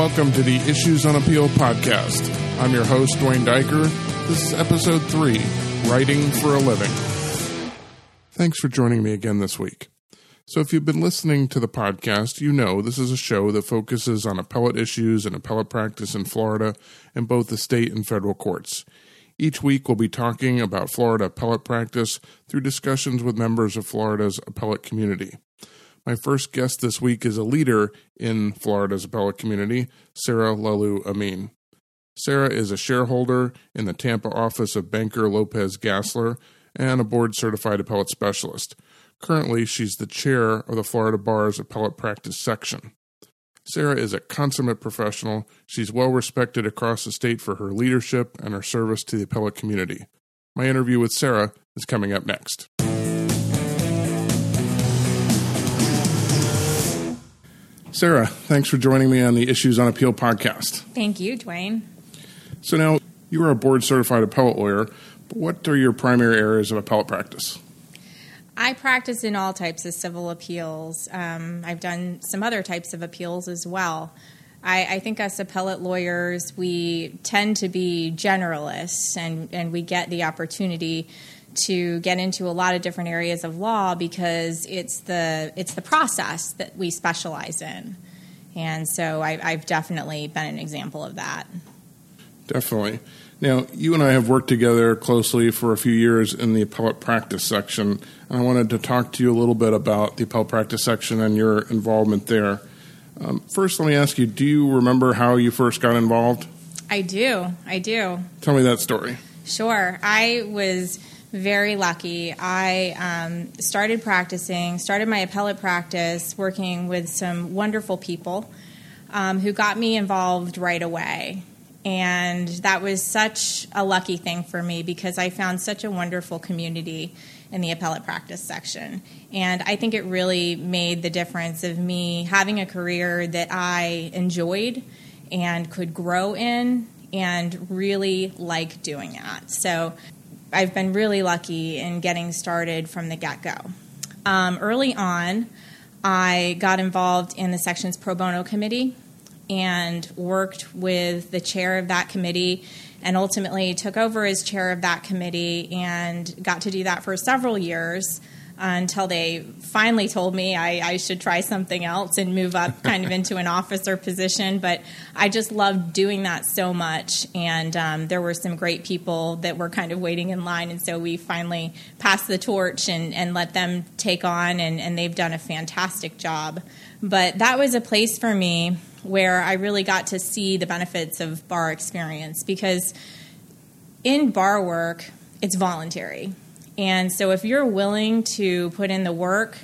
Welcome to the Issues on Appeal podcast. I'm your host, Duane Daiker. This is episode three Writing for a Living. Thanks for joining me again this week. So, if you've been listening to the podcast, you know this is a show that focuses on appellate issues and appellate practice in Florida in both the state and federal courts. Each week, we'll be talking about Florida appellate practice through discussions with members of Florida's appellate community. My first guest this week is a leader in Florida's appellate community, Sarah Lahlou-Amine. Sarah is a shareholder in the Tampa office of Banker Lopez Gassler and a board certified appellate specialist. Currently, she's the chair of the Florida Bar's appellate practice section. Sarah is a consummate professional. She's well respected across the state for her leadership and her service to the appellate community. My interview with Sarah is coming up next. Sarah, thanks for joining me on the Issues on Appeal podcast. Thank you, Duane. So now you are a board certified appellate lawyer, but what are your primary areas of appellate practice? I practice in all types of civil appeals. Um, I've done some other types of appeals as well. I, I, think us appellate lawyers, we tend to be generalists and, and we get the opportunity to get into a lot of different areas of law because it's the it's the process that we specialize in, and so I, I've definitely been an example of that. Definitely. Now, you and I have worked together closely for a few years in the appellate practice section, and I wanted to talk to you a little bit about the appellate practice section and your involvement there. Um, first, let me ask you do you remember how you first got involved? I do. I do. Tell me that story. Sure. I was very lucky. I um, started practicing, started my appellate practice working with some wonderful people um, who got me involved right away. And that was such a lucky thing for me because I found such a wonderful community in the appellate practice section. And I think it really made the difference of me having a career that I enjoyed and could grow in and really like doing that. So I've been really lucky in getting started from the get go. Um, early on, I got involved in the section's pro bono committee and worked with the chair of that committee and ultimately took over as chair of that committee and got to do that for several years until they finally told me I, I, should try something else and move up kind of into an officer position. But I just loved doing that so much. And um, there were some great people that were kind of waiting in line. And so we finally passed the torch and, and let them take on, and, and they've done a fantastic job. But that was a place for me where I really got to see the benefits of bar experience because in bar work, it's voluntary and so if you're willing to put in the work,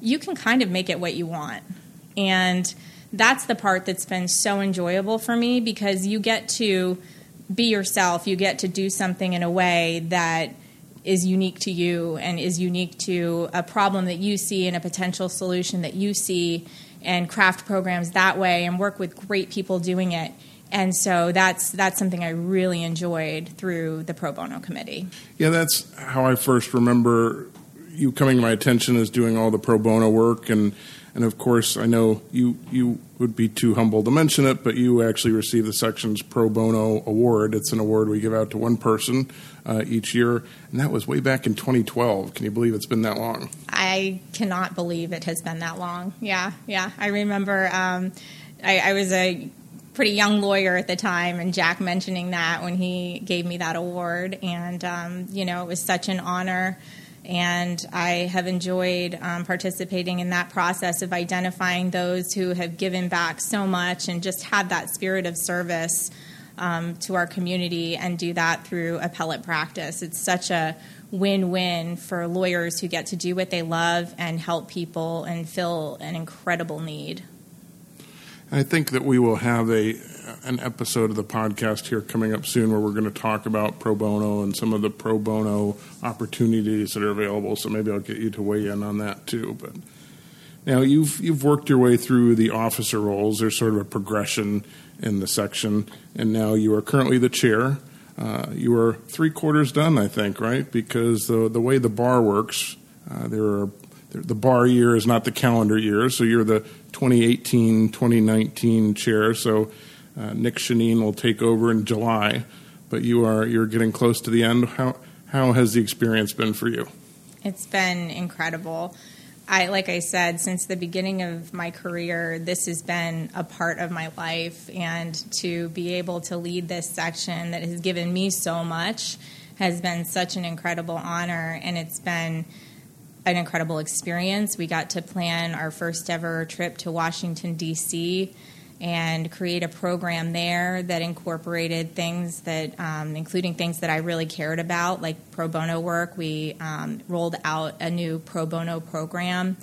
you can kind of make it what you want. And that's the part that's been so enjoyable for me because you get to be yourself. You get to do something in a way that is unique to you and is unique to a problem that you see and a potential solution that you see and craft programs that way and work with great people doing it and so that's that's something I really enjoyed through the pro bono committee. Yeah, that's how I first remember you coming to my attention as doing all the pro bono work, and and of course I know you you would be too humble to mention it, but you actually received the section's pro bono award. It's an award we give out to one person uh, each year, and that was way back in 2012. Can you believe it's been that long? I cannot believe it has been that long. Yeah, yeah. I remember. Um, I, I was a pretty young lawyer at the time, and Jack mentioning that when he gave me that award. And, um, you know, it was such an honor. And I have enjoyed um, participating in that process of identifying those who have given back so much and just had that spirit of service um, to our community and do that through appellate practice. It's such a win win for lawyers who get to do what they love and help people and fill an incredible need. I think that we will have a an episode of the podcast here coming up soon where we're going to talk about pro bono and some of the pro bono opportunities that are available. So maybe I'll get you to weigh in on that too. But now you've you've worked your way through the officer roles. There's sort of a progression in the section, and now you are currently the chair. Uh, you are three quarters done, I think, right? Because the the way the bar works, uh, there are the bar year is not the calendar year, so you're the 2018 2019 chair. So uh, Nick Shannin will take over in July, but you are you're getting close to the end. How how has the experience been for you? It's been incredible. I like I said since the beginning of my career, this has been a part of my life, and to be able to lead this section that has given me so much has been such an incredible honor, and it's been an incredible experience. We got to plan our first ever trip to Washington D.C and create a program there that incorporated things that, um, including things that I really cared about, like pro bono work. We um, rolled out a new pro bono program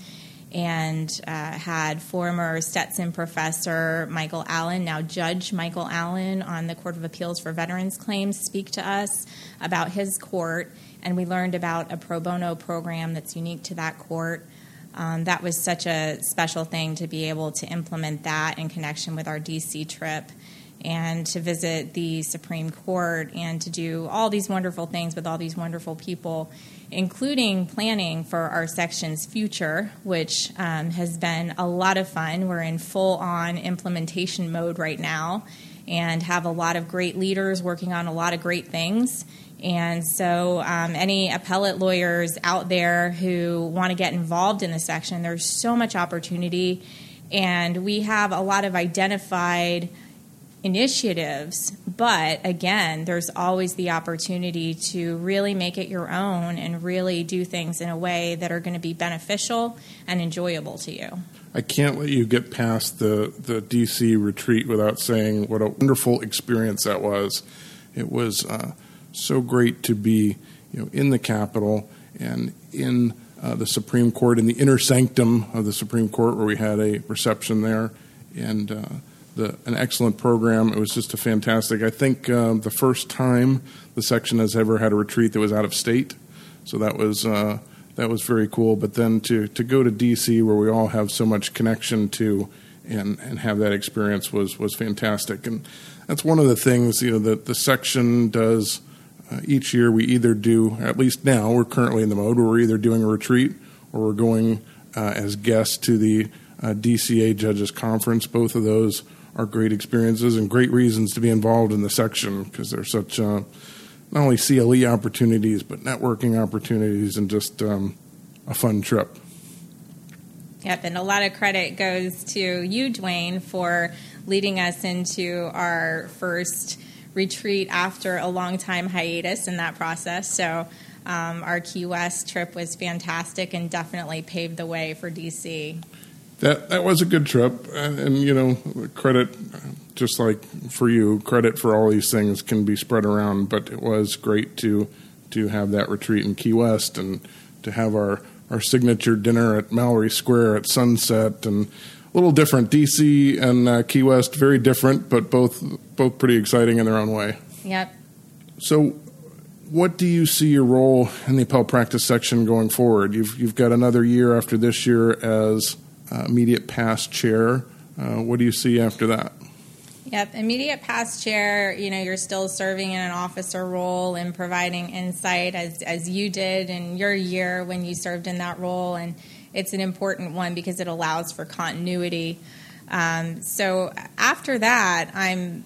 and uh, had former Stetson professor Michael Allen, now Judge Michael Allen on the Court of Appeals for Veterans Claims, speak to us about his court. And we learned about a pro bono program that's unique to that court. Um, that was such a special thing to be able to implement that in connection with our DC trip and to visit the Supreme Court and to do all these wonderful things with all these wonderful people, including planning for our section's future, which um, has been a lot of fun. We're in full on implementation mode right now and have a lot of great leaders working on a lot of great things. And so, um, any appellate lawyers out there who want to get involved in the section, there's so much opportunity, and we have a lot of identified initiatives. But again, there's always the opportunity to really make it your own and really do things in a way that are going to be beneficial and enjoyable to you. I can't let you get past the, the DC retreat without saying what a wonderful experience that was. It was. Uh, so great to be you know, in the Capitol and in uh, the Supreme Court, in the inner sanctum of the Supreme Court, where we had a reception there, and uh, the, an excellent program. It was just a fantastic. I think uh, the first time the section has ever had a retreat that was out of state, so that was uh, that was very cool. But then to to go to D.C., where we all have so much connection to, and and have that experience was was fantastic. And that's one of the things you know that the section does uh, each year we either do, at least now, we're currently in the mode where we're either doing a retreat or we're going uh, as guests to the uh, DCA Judges Conference. Both of those are great experiences and great reasons to be involved in the section because they're such uh, not only CLE opportunities but networking opportunities and just um, a fun trip. Yep, and a lot of credit goes to you, Duane, for leading us into our first retreat after a long time hiatus in that process. So um, our Key West trip was fantastic and definitely paved the way for DC. That that was a good trip, and, and, you know, credit, just like for you, credit for all these things can be spread around. But it was great to to have that retreat in Key West and to have our our signature dinner at Mallory Square at sunset and a little different. DC and uh, Key West, very different, but both both pretty exciting in their own way. Yep. So, what do you see your role in the appellate practice section going forward? You've you've got another year after this year as uh, immediate past chair. Uh, what do you see after that? Yep, immediate past chair. You know, you're still serving in an officer role and providing insight as as you did in your year when you served in that role and it's an important one because it allows for continuity. Um, so after that, I'm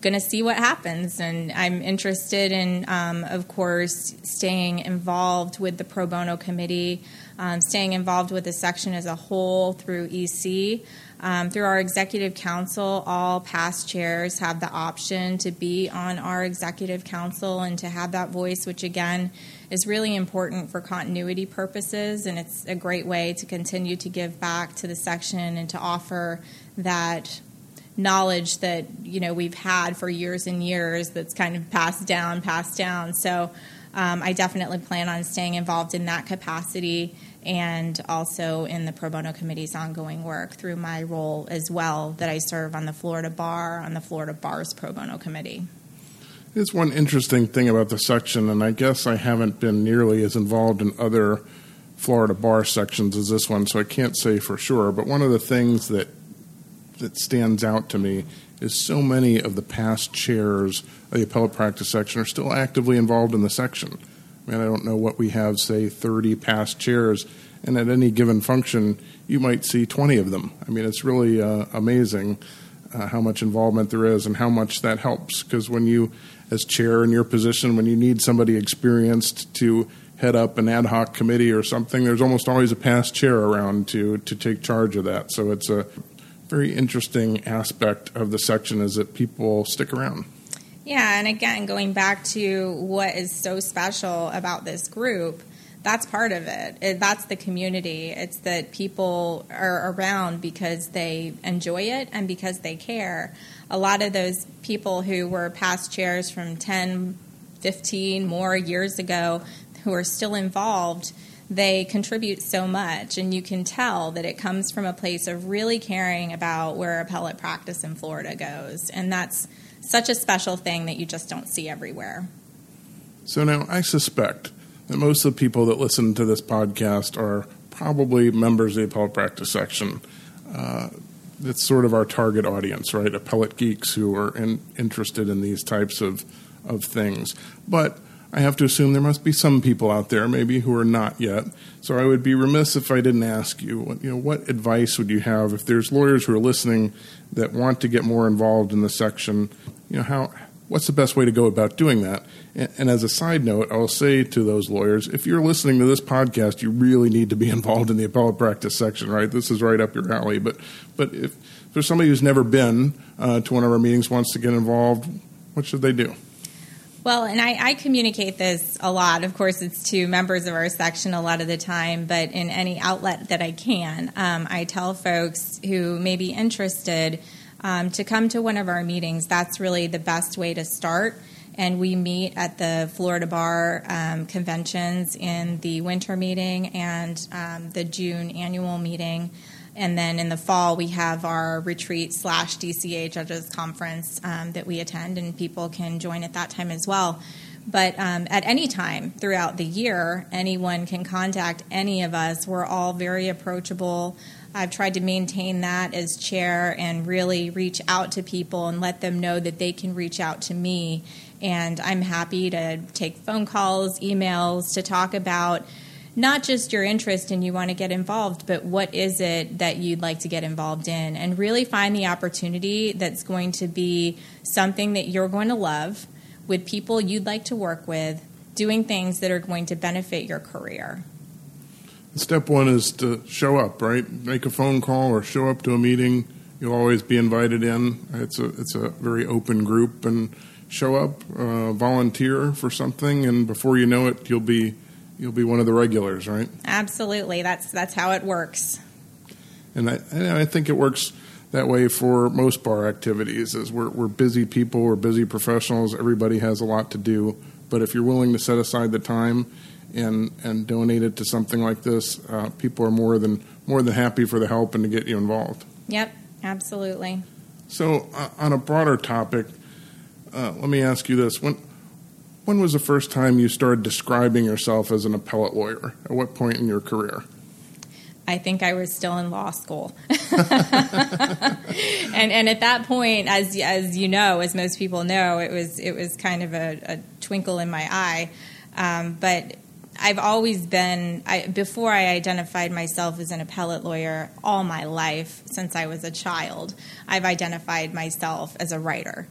going to see what happens, and I'm interested in, um, of course, staying involved with the pro bono committee, um, staying involved with the section as a whole through EC. Um, through our executive council, all past chairs have the option to be on our executive council and to have that voice, which again is really important for continuity purposes. And it's a great way to continue to give back to the section and to offer that knowledge that you know we've had for years and years that's kind of passed down passed down so um, i definitely plan on staying involved in that capacity and also in the pro bono committee's ongoing work through my role as well that I serve on the Florida Bar, on the Florida Bar's pro bono committee. It's one interesting thing about the section, and I guess I haven't been nearly as involved in other Florida bar sections as this one, so I can't say for sure. But one of the things that that stands out to me is so many of the past chairs of the appellate practice section are still actively involved in the section. Mean, I don't know what we have, say, 30 past chairs and at any given function, you might see 20 of them. I mean, it's really uh, amazing uh, how much involvement there is and how much that helps. Because when you, as chair in your position, when you need somebody experienced to head up an ad hoc committee or something, there's almost always a past chair around to, to take charge of that. So it's a very interesting aspect of the section is that people stick around. Yeah, and again, going back to what is so special about this group, that's part of it. it. That's the community. It's that people are around because they enjoy it and because they care. A lot of those people who were past chairs from 10, 15 more years ago, who are still involved, they contribute so much, and you can tell that it comes from a place of really caring about where appellate practice in Florida goes. And that's such a special thing that you just don't see everywhere. So now I suspect that most of the people that listen to this podcast are probably members of the appellate practice section. Uh, it's sort of our target audience, right? Appellate geeks who are in, interested in these types of, of things. But I have to assume there must be some people out there, maybe who are not yet. So I would be remiss if I didn't ask you, you know, what advice would you have if there's lawyers who are listening that want to get more involved in the section? You know, how what's the best way to go about doing that? And, and as a side note, I'll say to those lawyers, if you're listening to this podcast, you really need to be involved in the appellate practice section, right? This is right up your alley. But but if, there's somebody who's never been uh, to one of our meetings wants to get involved, what should they do? Well, and I, I, communicate this a lot. Of course, it's to members of our section a lot of the time, but in any outlet that I can, um, I tell folks who may be interested um, to come to one of our meetings. That's really the best way to start. And we meet at the Florida Bar um, conventions in the winter meeting and um, the June annual meeting. And then in the fall, we have our retreat slash DCA judges conference um, that we attend, and people can join at that time as well. But um, at any time throughout the year, anyone can contact any of us. We're all very approachable. I've tried to maintain that as chair and really reach out to people and let them know that they can reach out to me. And I'm happy to take phone calls, emails to talk about not just your interest and you want to get involved, but what is it that you'd like to get involved in? And really find the opportunity that's going to be something that you're going to love with people you'd like to work with, doing things that are going to benefit your career. Step one is to show up, right? Make a phone call or show up to a meeting. You'll always be invited in. It's a it's a very open group, and show up, uh, volunteer for something, and before you know it, you'll be you'll be one of the regulars, right? Absolutely. That's that's how it works. And I, and I think it works that way for most bar activities. Is we're we're busy people, we're busy professionals. Everybody has a lot to do, but if you're willing to set aside the time and and donate it to something like this, uh, people are more than more than happy for the help and to get you involved. Yep, absolutely. So, uh, on a broader topic, uh, let me ask you this: when when was the first time you started describing yourself as an appellate lawyer? At what point in your career? I think I was still in law school, and and at that point, as as you know, as most people know, it was it was kind of a, a twinkle in my eye. Um, but I've always been I, before I identified myself as an appellate lawyer all my life since I was a child. I've identified myself as a writer,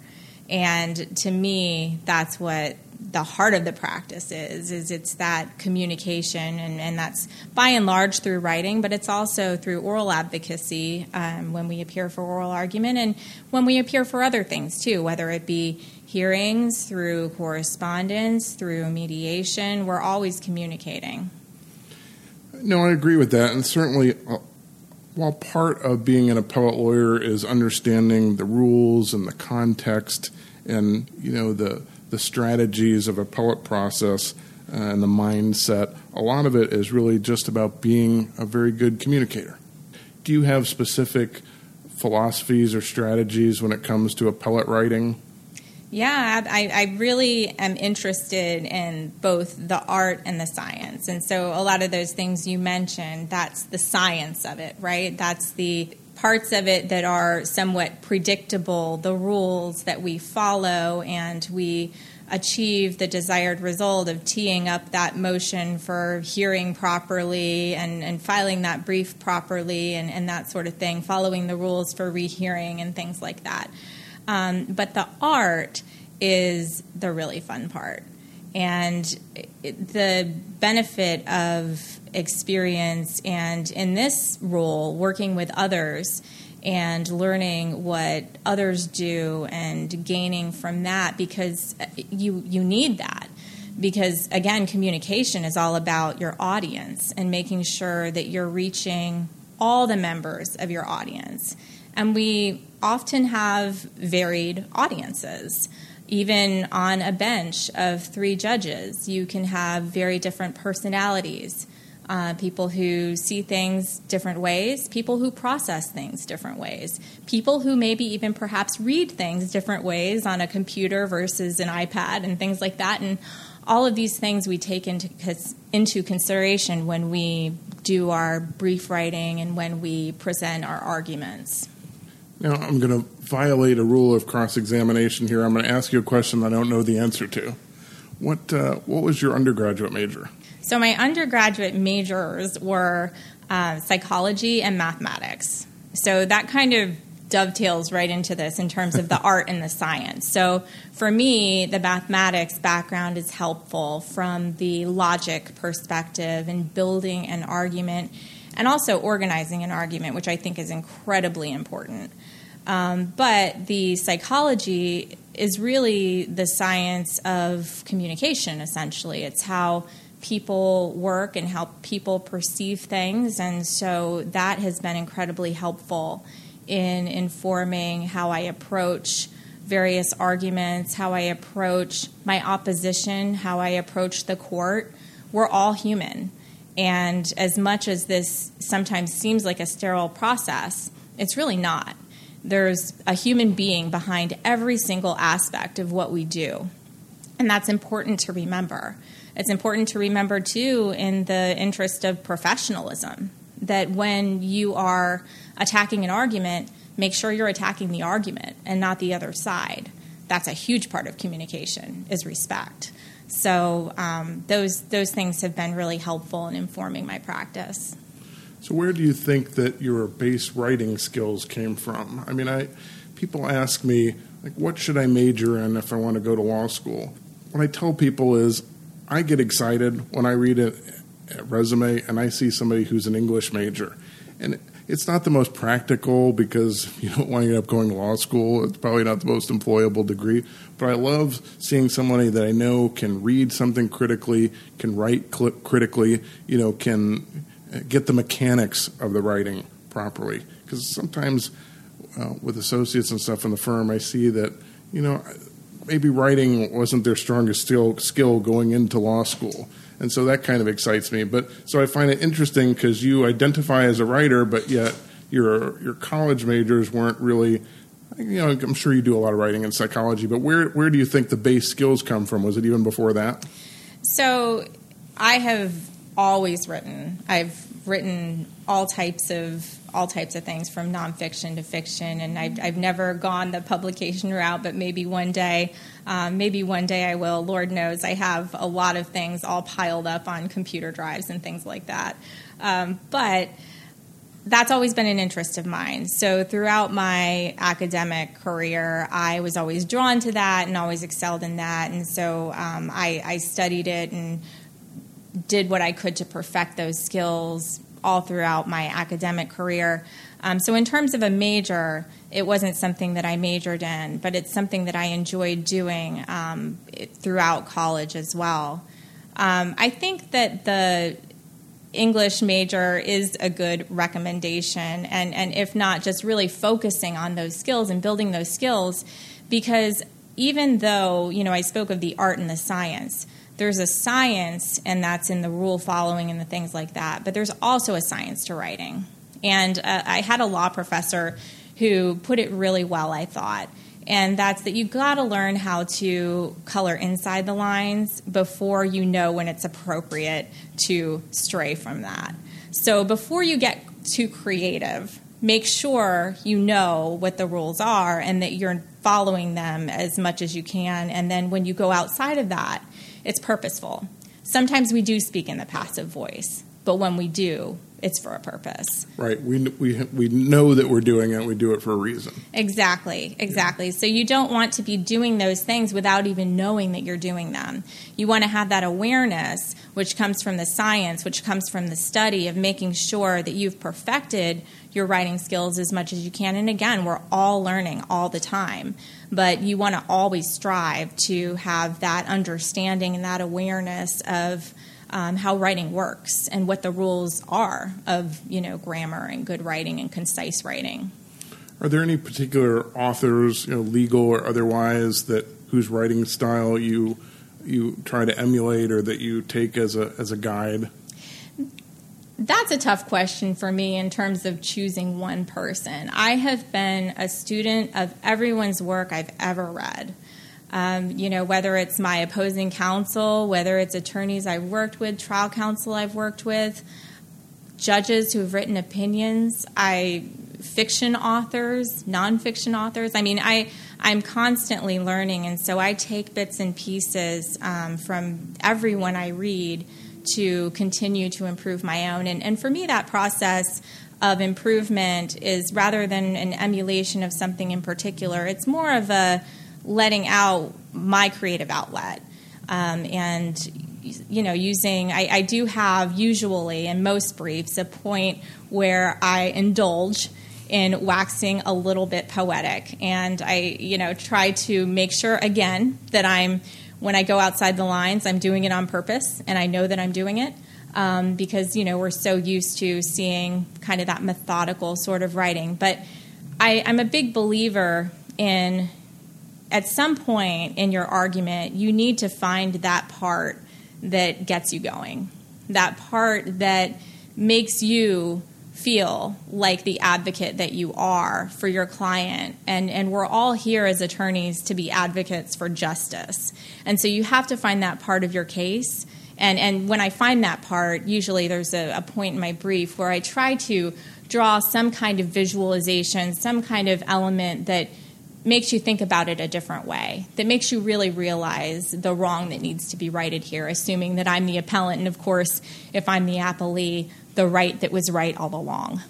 and to me, that's what the heart of the practice is is it's that communication and, and that's by and large through writing but it's also through oral advocacy um, when we appear for oral argument and when we appear for other things too whether it be hearings through correspondence through mediation we're always communicating. No i agree with that and certainly uh, while part of being an appellate lawyer is understanding the rules and the context and you know the the strategies of a appellate process uh, and the mindset. A lot of it is really just about being a very good communicator. Do you have specific philosophies or strategies when it comes to appellate writing? Yeah, I, I, really am interested in both the art and the science. And so, a lot of those things you mentioned, that's the science of it, right? That's the parts of it that are somewhat predictable, the rules that we follow, and we achieve the desired result of teeing up that motion for hearing properly and, and filing that brief properly and, and that sort of thing, following the rules for rehearing and things like that. Um, but the art is the really fun part. And the benefit of experience and in this role, working with others and learning what others do and gaining from that because uh, you you need that. Because again communication is all about your audience and making sure that you're reaching all the members of your audience. And we often have varied audiences. Even on a bench of three judges you can have very different personalities uh, people who see things different ways, people who process things different ways, people who maybe even perhaps read things different ways on a computer versus an iPad and things like that. And all of these things we take into, into consideration when we do our brief writing and when we present our arguments. Now, I'm going to violate a rule of cross examination here. I'm going to ask you a question I don't know the answer to. What, uh, what was your undergraduate major? So my undergraduate majors were uh, psychology and mathematics. So that kind of dovetails right into this in terms of the art and the science. So for me, the mathematics background is helpful from the logic perspective and building an argument and also organizing an argument, which I think is incredibly important. Um, but the psychology is really the science of communication, essentially. It's how people work and how people perceive things. And so that has been incredibly helpful in informing how I approach various arguments, how I approach my opposition, how I approach the court. We're all human. And as much as this sometimes seems like a sterile process, it's really not. There's a human being behind every single aspect of what we do. And that's important to remember. It's important to remember, too, in the interest of professionalism, that when you are attacking an argument, make sure you're attacking the argument and not the other side. That's a huge part of communication is respect. So um, those those things have been really helpful in informing my practice. So where do you think that your base writing skills came from? I mean, I people ask me like, what should I major in if I want to go to law school? What I tell people is I get excited when I read a, a resume and I see somebody who's an English major. And it's not the most practical because you don't wind up going to law school. It's probably not the most employable degree. But I love seeing somebody that I know can read something critically, can write critically, you know, can get the mechanics of the writing properly. Because sometimes uh, with associates and stuff in the firm, I see that, you know, maybe writing wasn't their strongest skill, skill going into law school. And so that kind of excites me. But so I find it interesting because you identify as a writer, but yet your your college majors weren't really. You know, I'm sure you do a lot of writing in psychology, but where where do you think the base skills come from? Was it even before that? So, I have always written. I've written all types of all types of things from nonfiction to fiction, and I've, I've never gone the publication route, but maybe one day, um, maybe one day I will. Lord knows I have a lot of things all piled up on computer drives and things like that. Um, but that's always been an interest of mine. So throughout my academic career, I was always drawn to that and always excelled in that. And so um, I, I studied it and did what I could to perfect those skills all throughout my academic career. Um, so, in terms of a major, it wasn't something that I majored in, but it's something that I enjoyed doing um, throughout college as well. Um, I think that the English major is a good recommendation, and, and if not, just really focusing on those skills and building those skills, because even though, you know, I spoke of the art and the science, there's a science, and that's in the rule following and the things like that, but there's also a science to writing. And uh, I had a law professor who put it really well, I thought. And that's that you've got to learn how to color inside the lines before you know when it's appropriate to stray from that. So before you get too creative, make sure you know what the rules are and that you're following them as much as you can. And then when you go outside of that, it's purposeful. Sometimes we do speak in the passive voice, but when we do, it's for a purpose. Right. We, we, we know that we're doing it. We do it for a reason. Exactly. Exactly. Yeah. So you don't want to be doing those things without even knowing that you're doing them. You want to have that awareness, which comes from the science, which comes from the study of making sure that you've perfected your writing skills as much as you can. And again, we're all learning all the time, but you want to always strive to have that understanding and that awareness of um, how writing works and what the rules are of you know grammar and good writing and concise writing. Are there any particular authors, you know, legal or otherwise, that whose writing style you you try to emulate or that you take as a as a guide? That's a tough question for me in terms of choosing one person. I have been a student of everyone's work I've ever read. Um, you know, whether it's my opposing counsel, whether it's attorneys I've worked with, trial counsel I've worked with, judges who have written opinions, I fiction authors, nonfiction authors. I mean, I I'm constantly learning, and so I take bits and pieces um, from everyone I read to continue to improve my own. And, and for me, that process of improvement is rather than an emulation of something in particular, it's more of a letting out my creative outlet. Um, and you know, using I, I, do have usually in most briefs a point where I indulge in waxing a little bit poetic, and I you know try to make sure again that I'm when I go outside the lines, I'm doing it on purpose, and I know that I'm doing it. Um, because you know we're so used to seeing kind of that methodical sort of writing. But I, I'm a big believer in at some point in your argument, you need to find that part that gets you going, that part that makes you feel like the advocate that you are for your client. And, and we're all here as attorneys to be advocates for justice. And so you have to find that part of your case. And, and when I find that part, usually there's a, a point in my brief where I try to draw some kind of visualization, some kind of element that makes you think about it a different way, that makes you really realize the wrong that needs to be righted here, assuming that I'm the appellant, and of course, if I'm the appellee, the right that was right all along.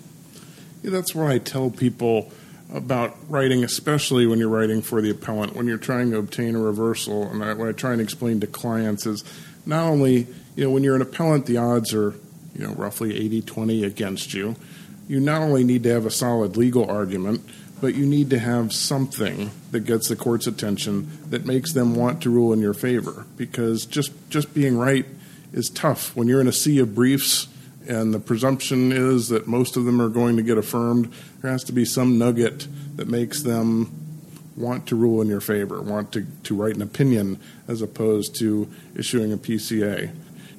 Yeah, that's why I tell people about writing, especially when you're writing for the appellant, when you're trying to obtain a reversal, and I, what I try and explain to clients is not only, you know, when you're an appellant, the odds are, you know, roughly 80 20 against you. You not only need to have a solid legal argument, but you need to have something that gets the court's attention that makes them want to rule in your favor because just just being right is tough. When you're in a sea of briefs and the presumption is that most of them are going to get affirmed there has to be some nugget that makes them want to rule in your favor want to, to write an opinion as opposed to issuing a pca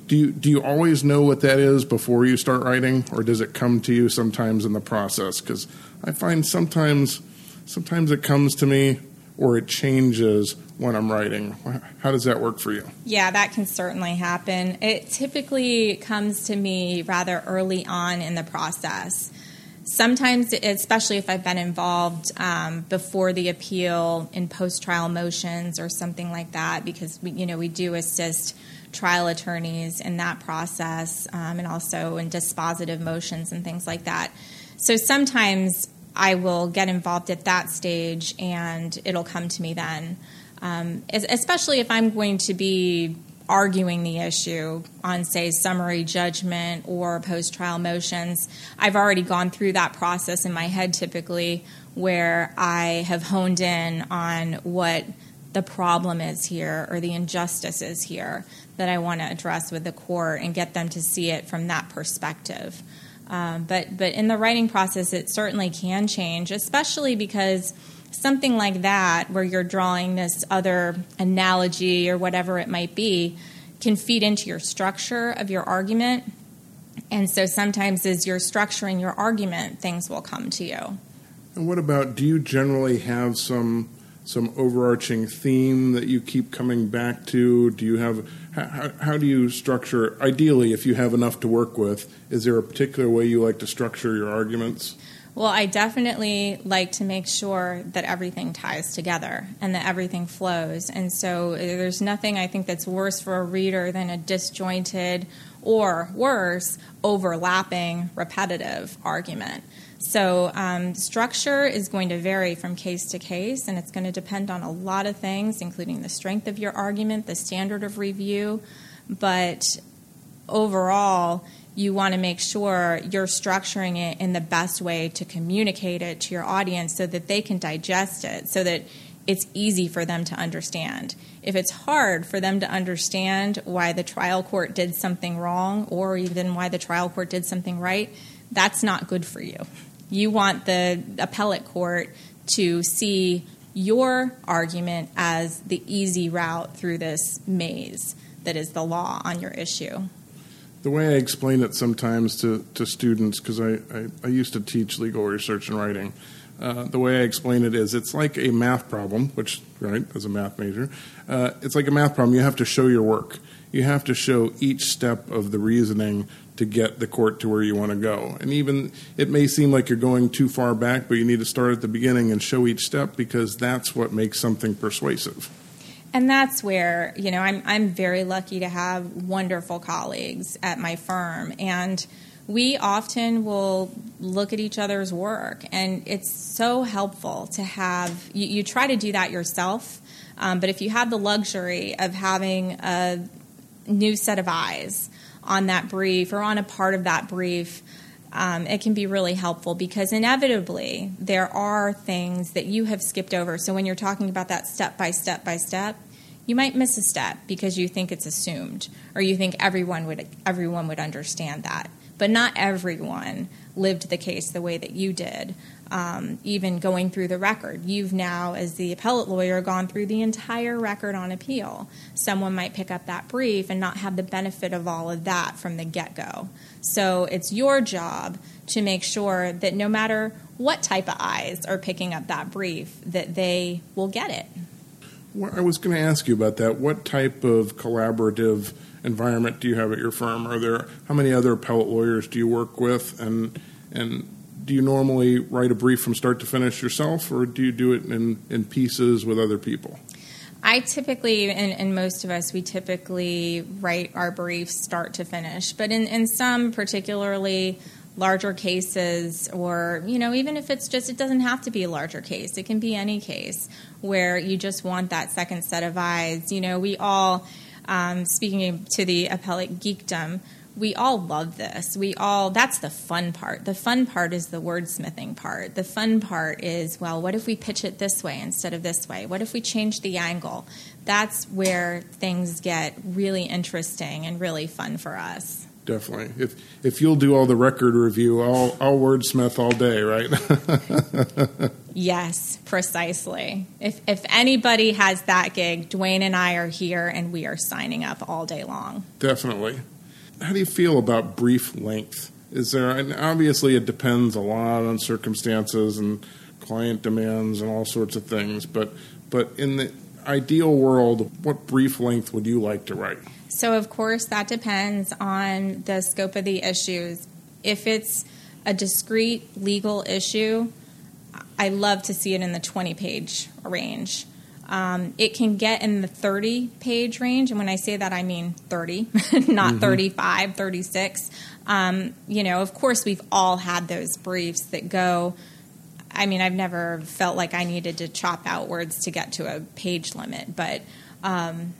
do you do you always know what that is before you start writing or does it come to you sometimes in the process? Because I find sometimes sometimes it comes to me or it changes when I'm writing. How does that work for you? Yeah, that can certainly happen. It typically comes to me rather early on in the process. Sometimes, especially if I've been involved um, before the appeal in post-trial motions or something like that, because we, you know we do assist trial attorneys in that process, um, and also in dispositive motions and things like that. So sometimes I will get involved at that stage and it'll come to me then. Um, especially if I'm going to be arguing the issue on, say, summary judgment or post trial motions. I've already gone through that process in my head typically where I have honed in on what the problem is here or the injustice is here that I want to address with the court and get them to see it from that perspective. Um, but but in the writing process, it certainly can change, especially because something like that, where you're drawing this other analogy or whatever it might be, can feed into your structure of your argument. And so sometimes, as you're structuring your argument, things will come to you. And what about? Do you generally have some some overarching theme that you keep coming back to? Do you have how, how, do you structure? Ideally, if you have enough to work with, is there a particular way you like to structure your arguments? Well, I definitely like to make sure that everything ties together and that everything flows. And so uh, there's nothing I think that's worse for a reader than a disjointed or worse, overlapping, repetitive argument. So, um, structure is going to vary from case to case, and it's going to depend on a lot of things, including the strength of your argument, the standard of review. But overall, you want to make sure you're structuring it in the best way to communicate it to your audience so that they can digest it, so that it's easy for them to understand. If it's hard for them to understand why the trial court did something wrong or even why the trial court did something right, that's not good for you. You want the appellate court to see your argument as the easy route through this maze that is the law on your issue. The way I explain it sometimes to, to students, because I, I, I, used to teach legal research and writing, uh, the way I explain it is it's like a math problem, which, right, as a math major, uh, it's like a math problem. You have to show your work. You have to show each step of the reasoning to get the court to where you want to go. And even it may seem like you're going too far back, but you need to start at the beginning and show each step because that's what makes something persuasive. And that's where, you know, I'm I'm very lucky to have wonderful colleagues at my firm and we often will look at each other's work and it's so helpful to have you, you try to do that yourself um, but if you have the luxury of having a new set of eyes on that brief or on a part of that brief, um, it can be really helpful because inevitably there are things that you have skipped over. So when you're talking about that step by step by step, you might miss a step because you think it's assumed or you think everyone would everyone would understand that. But not everyone lived the case the way that you did um, even going through the record. You've now, as the appellate lawyer, gone through the entire record on appeal. Someone might pick up that brief and not have the benefit of all of that from the get go. So it's your job to make sure that no matter what type of eyes are picking up that brief, that they will get it. Well, I was going to ask you about that. What type of collaborative environment do you have at your firm? Are there how many other appellate lawyers do you work with, and and do you normally write a brief from start to finish yourself, or do you do it in, in pieces with other people? I typically, and, and, most of us, we typically write our briefs start to finish. But in, in some particularly larger cases, or, you know, even if it's just, it doesn't have to be a larger case, it can be any case where you just want that second set of eyes. You know, we all, um, speaking to the appellate geekdom, we all love this. We all, that's the fun part. The fun part is the wordsmithing part. The fun part is, well, what if we pitch it this way instead of this way? What if we change the angle? That's where things get really interesting and really fun for us. Definitely. If if you'll do all the record review, I'll I'll wordsmith all day, right? yes, precisely. If if anybody has that gig, Duane and I are here and we are signing up all day long. Definitely how do you feel about brief length? Is there, and obviously it depends a lot on circumstances and client demands and all sorts of things, but but in the ideal world, what brief length would you like to write? So, of course, that depends on the scope of the issues. If it's a discrete legal issue, I love to see it in the 20 page range. Um, it can get in the 30 page range. And when I say that, I mean 30, not mm-hmm. 35, 36. Um, you know, of course, we've all had those briefs that go. I mean, I've never felt like I needed to chop out words to get to a page limit, but, um,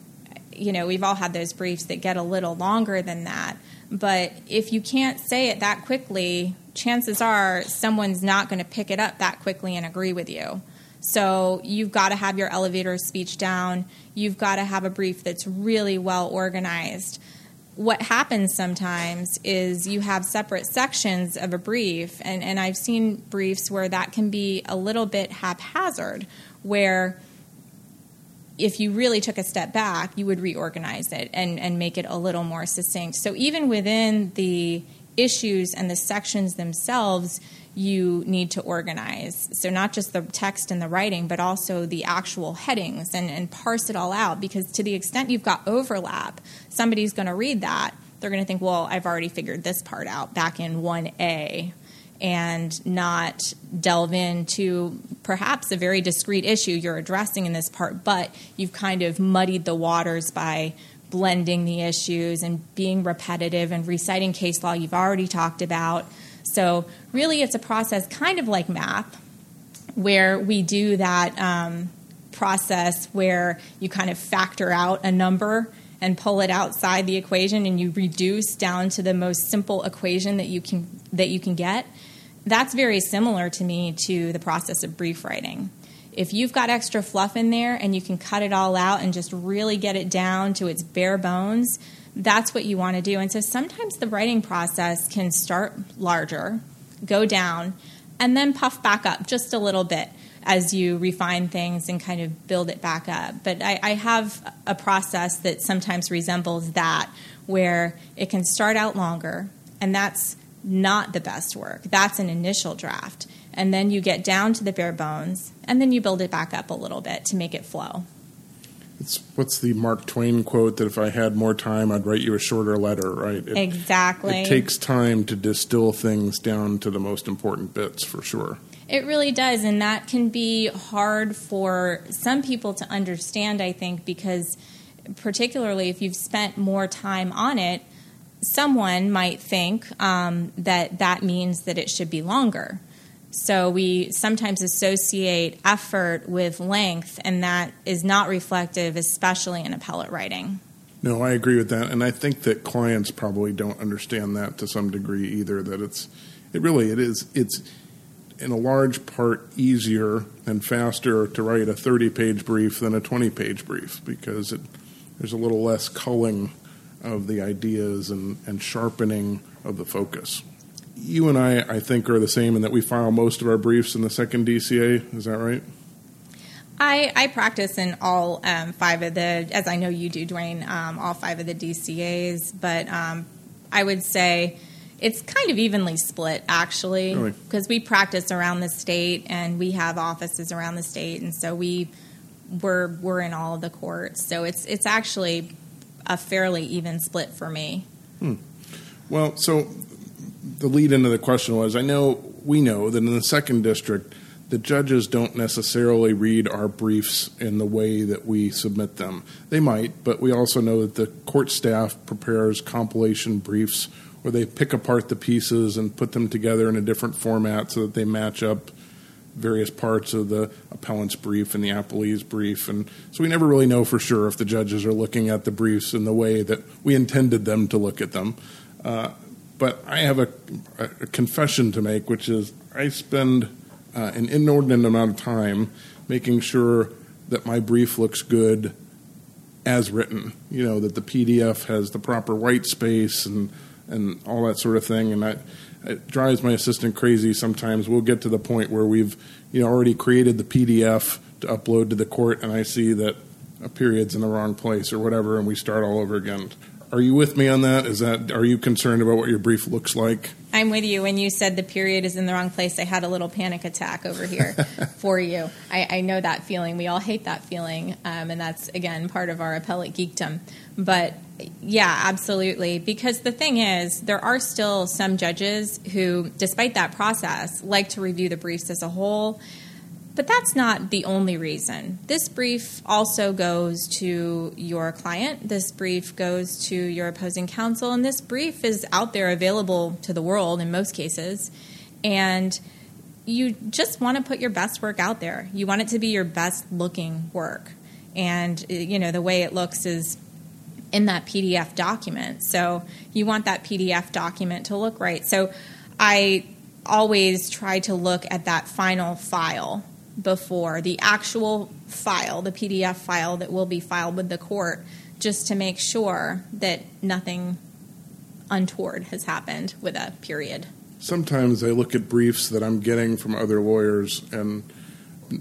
you know, we've all had those briefs that get a little longer than that. But if you can't say it that quickly, chances are someone's not going to pick it up that quickly and agree with you. So you've got to have your elevator speech down. You've got to have a brief that's really well organized. What happens sometimes is you have separate sections of a brief, and, and I've seen briefs where that can be a little bit haphazard, where if you really took a step back, you would reorganize it and, and make it a little more succinct. So even within the issues and the sections themselves, you need to organize. So, not just the text and the writing, but also the actual headings and, and parse it all out. Because to the extent you've got overlap, somebody's going to read that. They're going to think, well, I've already figured this part out back in 1A. and not delve into perhaps a very discrete issue you're addressing in this part, but you've kind of muddied the waters by blending the issues and being repetitive and reciting case law you've already talked about. So, really, it's a process kind of like math, where we do that um, process where you kind of factor out a number and pull it outside the equation and you reduce down to the most simple equation that you can that you can get that's very similar to me to the process of brief writing. If you've got extra fluff in there and you can cut it all out and just really get it down to its bare bones, that's what you want to do. And so sometimes the writing process can start larger, go down, and then puff back up just a little bit as you refine things and kind of build it back up. But I, I have a process that sometimes resembles that, where it can start out longer, and that's not the best work. That's an initial draft. And then you get down to the bare bones, and then you build it back up a little bit to make it flow. It's what's the Mark Twain quote that if I had more time, I'd write you a shorter letter, right? It, exactly. It takes time to distill things down to the most important bits for sure. It really does, and that can be hard for some people to understand, I think, because particularly if you've spent more time on it, someone might think um, that that means that it should be longer. So we sometimes associate effort with length, and that is not reflective, especially in appellate writing. No, I agree with that, and I think that clients probably don't understand that to some degree either. That it's, it really it is it's in a large part easier and faster to write a thirty-page brief than a twenty-page brief because it, there's a little less culling of the ideas and, and sharpening of the focus. You and I, I think, are the same in that we file most of our briefs in the second DCA. Is that right? I, I practice in all um, five of the, as I know you do, Duane, um, all five of the DCAs, but um, I would say it's kind of evenly split actually because really? we practice around the state and we have offices around the state, and so we we're we're in all of the courts. So it's it's actually a fairly even split for me. Hmm. Well, so the lead into the question was I know we know that in the second district, the judges don't necessarily read our briefs in the way that we submit them. They might, but we also know that the court staff prepares compilation briefs where they pick apart the pieces and put them together in a different format so that they match up various parts of the appellant's brief and the appellee's brief. And so we never really know for sure if the judges are looking at the briefs in the way that we intended them to look at them. Uh, but I have a, a, confession to make, which is I spend uh, an inordinate amount of time making sure that my brief looks good as written. You know, that the PDF has the proper white space and, and all that sort of thing. And I, it drives my assistant crazy sometimes. We'll get to the point where we've you know already created the PDF to upload to the court, and I see that a period's in the wrong place or whatever, and we start all over again. Are you with me on that? Is that are you concerned about what your brief looks like? I'm with you. When you said the period is in the wrong place, I had a little panic attack over here for you. I, I, know that feeling. We all hate that feeling, um, and that's again part of our appellate geekdom. But yeah, absolutely. Because the thing is, there are still some judges who, despite that process, like to review the briefs as a whole. But that's not the only reason. This brief also goes to your client. This brief goes to your opposing counsel. And this brief is out there available to the world in most cases. And you just want to put your best work out there. You want it to be your best looking work. And, you know, the way it looks is in that PDF document. So you want that PDF document to look right. So I always try to look at that final file before the actual file, the PDF file that will be filed with the court, just to make sure that nothing untoward has happened with a period. Sometimes I look at briefs that I'm getting from other lawyers and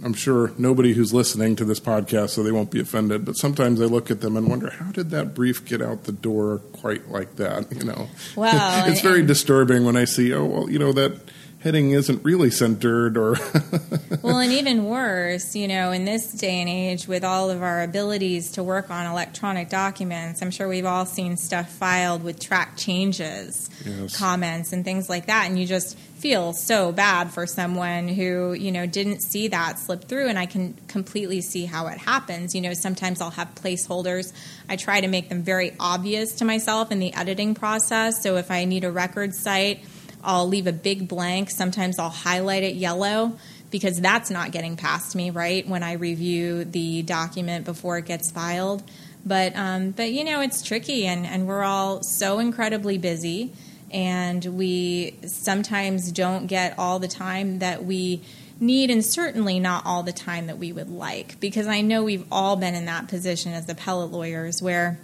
I'm sure nobody who's listening to this podcast, so they won't be offended. But sometimes I look at them and wonder, how did that brief get out the door quite like that? You know, well, it's very disturbing when I see, oh well, you know that heading isn't really centered or well and even worse you know in this day and age with all of our abilities to work on electronic documents i'm sure we've all seen stuff filed with track changes yes. comments and things like that and you just feel so bad for someone who you know didn't see that slip through and i can completely see how it happens you know sometimes i'll have placeholders i try to make them very obvious to myself in the editing process so if i need a record cite I'll leave a big blank. Sometimes I'll highlight it yellow because that's not getting past me, right, when I review the document before it gets filed. But, um, but you know, it's tricky, and, and we're all so incredibly busy, and we sometimes don't get all the time that we need, and certainly not all the time that we would like. Because I know we've all been in that position as appellate lawyers where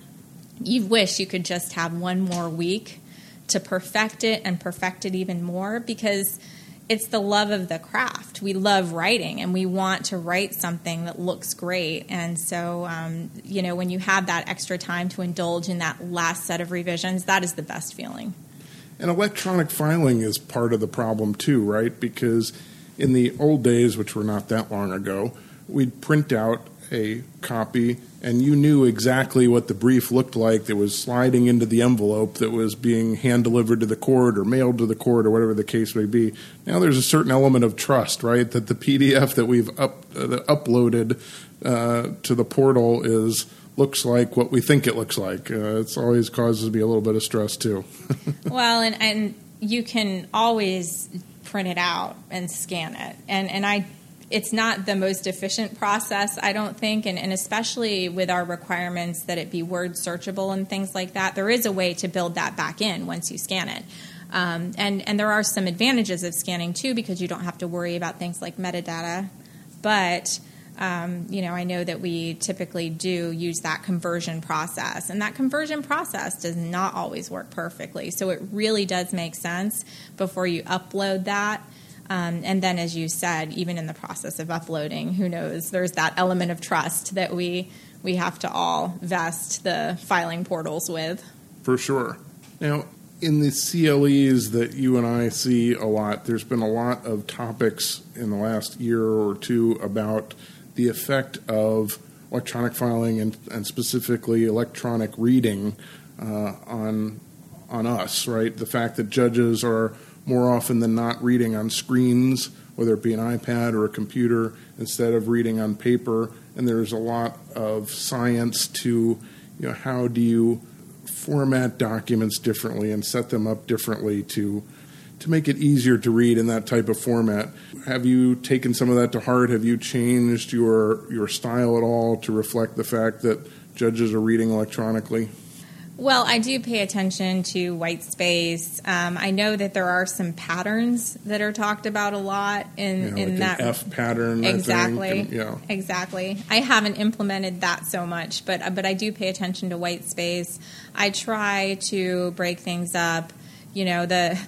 you wish you could just have one more week to perfect it and perfect it even more because it's the love of the craft. We love writing and we want to write something that looks great. And so, um, you know, when you have that extra time to indulge in that last set of revisions, that is the best feeling. And electronic filing is part of the problem too, right? Because in the old days, which were not that long ago, we'd print out a copy and you knew exactly what the brief looked like that was sliding into the envelope that was being hand delivered to the court or mailed to the court or whatever the case may be. Now there's a certain element of trust, right? That the PDF that we've up, uh, uploaded uh, to the portal is looks like what we think it looks like. Uh, it's always causes me a little bit of stress too. well, and and you can always print it out and scan it, and and I it's not the most efficient process, I don't think, and, and, especially with our requirements that it be word searchable and things like that. There is a way to build that back in once you scan it. Um, and, and there are some advantages of scanning too because you don't have to worry about things like metadata. But um, you know, I know that we typically do use that conversion process, and that conversion process does not always work perfectly. So it really does make sense before you upload that um, and then, as you said, even in the process of uploading, who knows? There's that element of trust that we we have to all vest the filing portals with. For sure. Now, in the CLEs that you and I see a lot, there's been a lot of topics in the last year or two about the effect of electronic filing and, and specifically electronic reading uh, on on us. Right, the fact that judges are more often than not reading on screens, whether it be an iPad or a computer, instead of reading on paper. And there's a lot of science to, you know, how do you format documents differently and set them up differently to to make it easier to read in that type of format. Have you taken some of that to heart? Have you changed your your style at all to reflect the fact that judges are reading electronically? Well, I do pay attention to white space. Um, I know that there are some patterns that are talked about a lot in, yeah, in like that F pattern. Exactly. And, yeah. Exactly. I haven't implemented that so much, but but I do pay attention to white space. I try to break things up. You know, the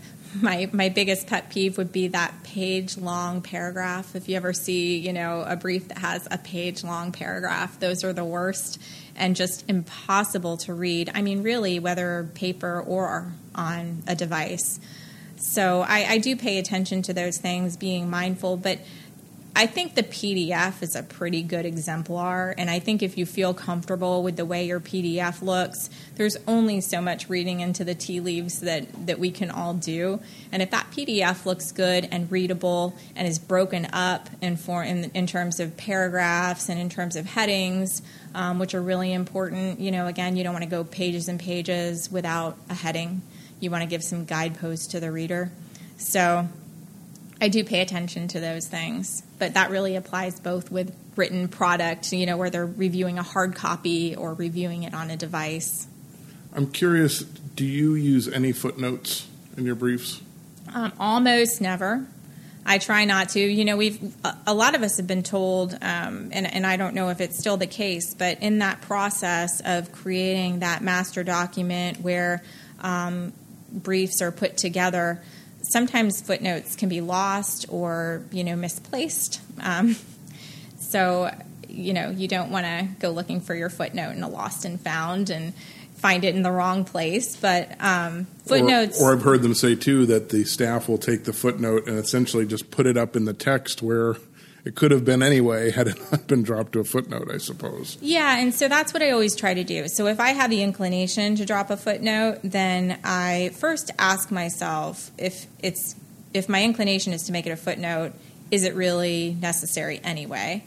my my biggest pet peeve would be that page long paragraph. If you ever see, you know, a brief that has a page long paragraph, those are the worst and just impossible to read. I mean, really, whether paper or on a device. So I, I do pay attention to those things, being mindful, but I think the PDF is a pretty good exemplar, and I think if you feel comfortable with the way your PDF looks, there's only so much reading into the tea leaves that, that we can all do. And if that PDF looks good and readable and is broken up in, for, in, in terms of paragraphs and in terms of headings, um, which are really important, you know, again, you don't want to go pages and pages without a heading. You want to give some guideposts to the reader. So I do pay attention to those things, but that really applies both with written product, you know, where they're reviewing a hard copy or reviewing it on a device. I'm curious, do you use any footnotes in your briefs? Um, almost never. I try not to. You know, we've a lot of us have been told, um, and, and I don't know if it's still the case, but in that process of creating that master document where um, briefs are put together, sometimes footnotes can be lost or you know misplaced. Um, so you know you don't want to go looking for your footnote in a lost and found and find it in the wrong place. But um, footnotes. Or, or I've heard them say too that the staff will take the footnote and essentially just put it up in the text where it could have been anyway had it not been dropped to a footnote, I suppose. Yeah, and so that's what I always try to do. So if I have the inclination to drop a footnote, then I first ask myself if it's if my inclination is to make it a footnote, is it really necessary anyway?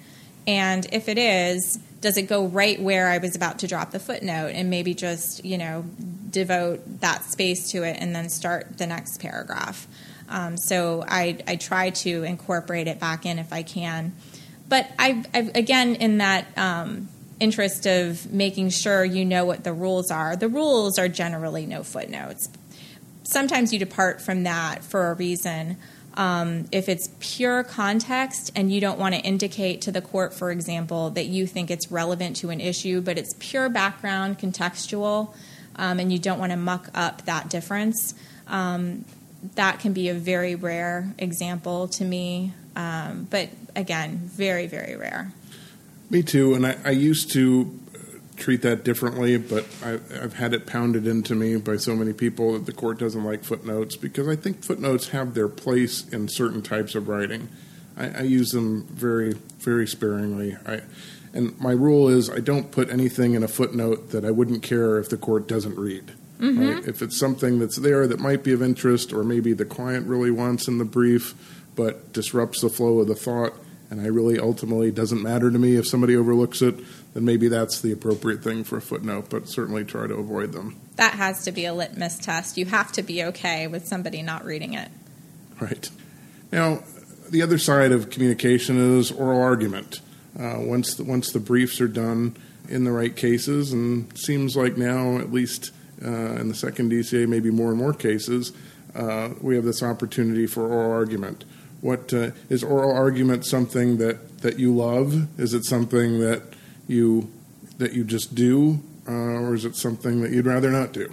And if it is, does it go right where I was about to drop the footnote and maybe just, you know, devote that space to it and then start the next paragraph? Um, so I, I try to incorporate it back in if I can. But I, I've, again, in that um, interest of making sure you know what the rules are, the rules are generally no footnotes. Sometimes you depart from that for a reason. Um, if it's pure context and you don't want to indicate to the court, for example, that you think it's relevant to an issue, but it's pure background, contextual, um, and you don't want to muck up that difference, um, that can be a very rare example to me. Um, but again, very, very rare. Me too. And I, I used to treat that differently, but I, have had it pounded into me by so many people that the court doesn't like footnotes because I think footnotes have their place in certain types of writing. I, I use them very, very sparingly. I, and my rule is I don't put anything in a footnote that I wouldn't care if the court doesn't read. Mm-hmm. Right? If it's something that's there that might be of interest, or maybe the client really wants in the brief, but disrupts the flow of the thought, and I really ultimately doesn't matter to me if somebody overlooks it, then maybe that's the appropriate thing for a footnote, but certainly try to avoid them. That has to be a litmus test. You have to be okay with somebody not reading it. Right. Now, the other side of communication is oral argument. Uh, once the, once the briefs are done in the right cases, and seems like now, at least uh, in the second DCA, maybe more and more cases, uh, we have this opportunity for oral argument. What uh, is oral argument something that, that you love? Is it something that you that you just do, uh, or is it something that you'd rather not do?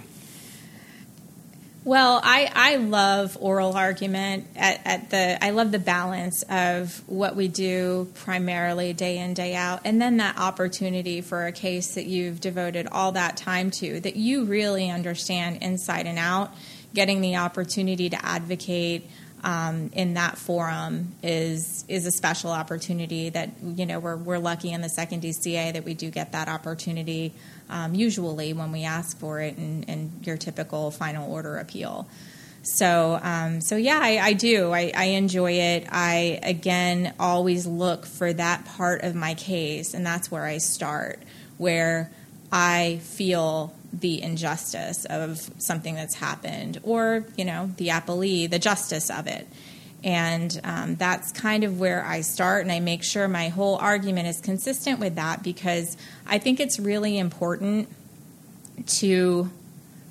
Well, I, I love oral argument at, at, the I love the balance of what we do primarily day in day out, and then that opportunity for a case that you've devoted all that time to that you really understand inside and out, getting the opportunity to advocate um, in that forum is is a special opportunity that you know we're we're lucky in the second DCA that we do get that opportunity um, usually when we ask for it in, in your typical final order appeal. So um, so yeah, I, I do. I, I enjoy it. I again always look for that part of my case, and that's where I start, where I feel the injustice of something that's happened or, you know, the appellee, the justice of it. And um, that's kind of where I start, and I make sure my whole argument is consistent with that because I think it's really important to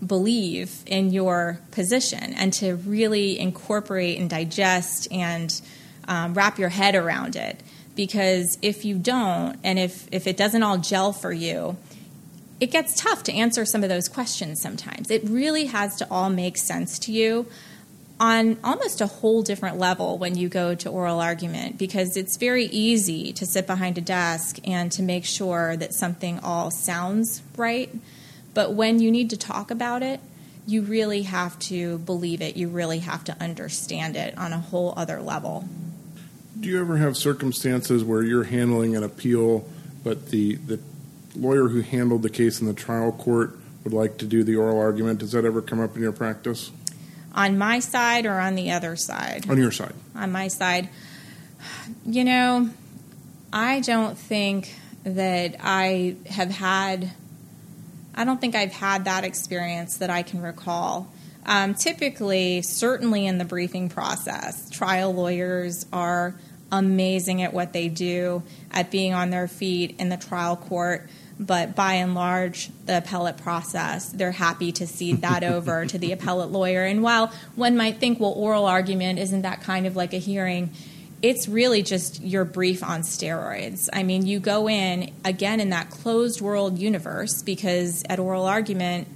believe in your position and to really incorporate and digest and um, wrap your head around it. Because if you don't, and if, if it doesn't all gel for you, it gets tough to answer some of those questions sometimes. It really has to all make sense to you on almost a whole different level when you go to oral argument because it's very easy to sit behind a desk and to make sure that something all sounds right. But when you need to talk about it, you really have to believe it. You really have to understand it on a whole other level. Do you ever have circumstances where you're handling an appeal, but the, the lawyer who handled the case in the trial court would like to do the oral argument. Does that ever come up in your practice? On my side or on the other side? On your side. On my side. You know, I don't think that I have had, I don't think I've had that experience that I can recall. Um, typically, certainly in the briefing process, trial lawyers are amazing at what they do, at being on their feet in the trial court but by and large, the appellate process, they're happy to cede that over to the appellate lawyer. And while one might think, well, oral argument isn't that kind of like a hearing, it's really just your brief on steroids. I mean, you go in again in that closed world universe because at oral argument,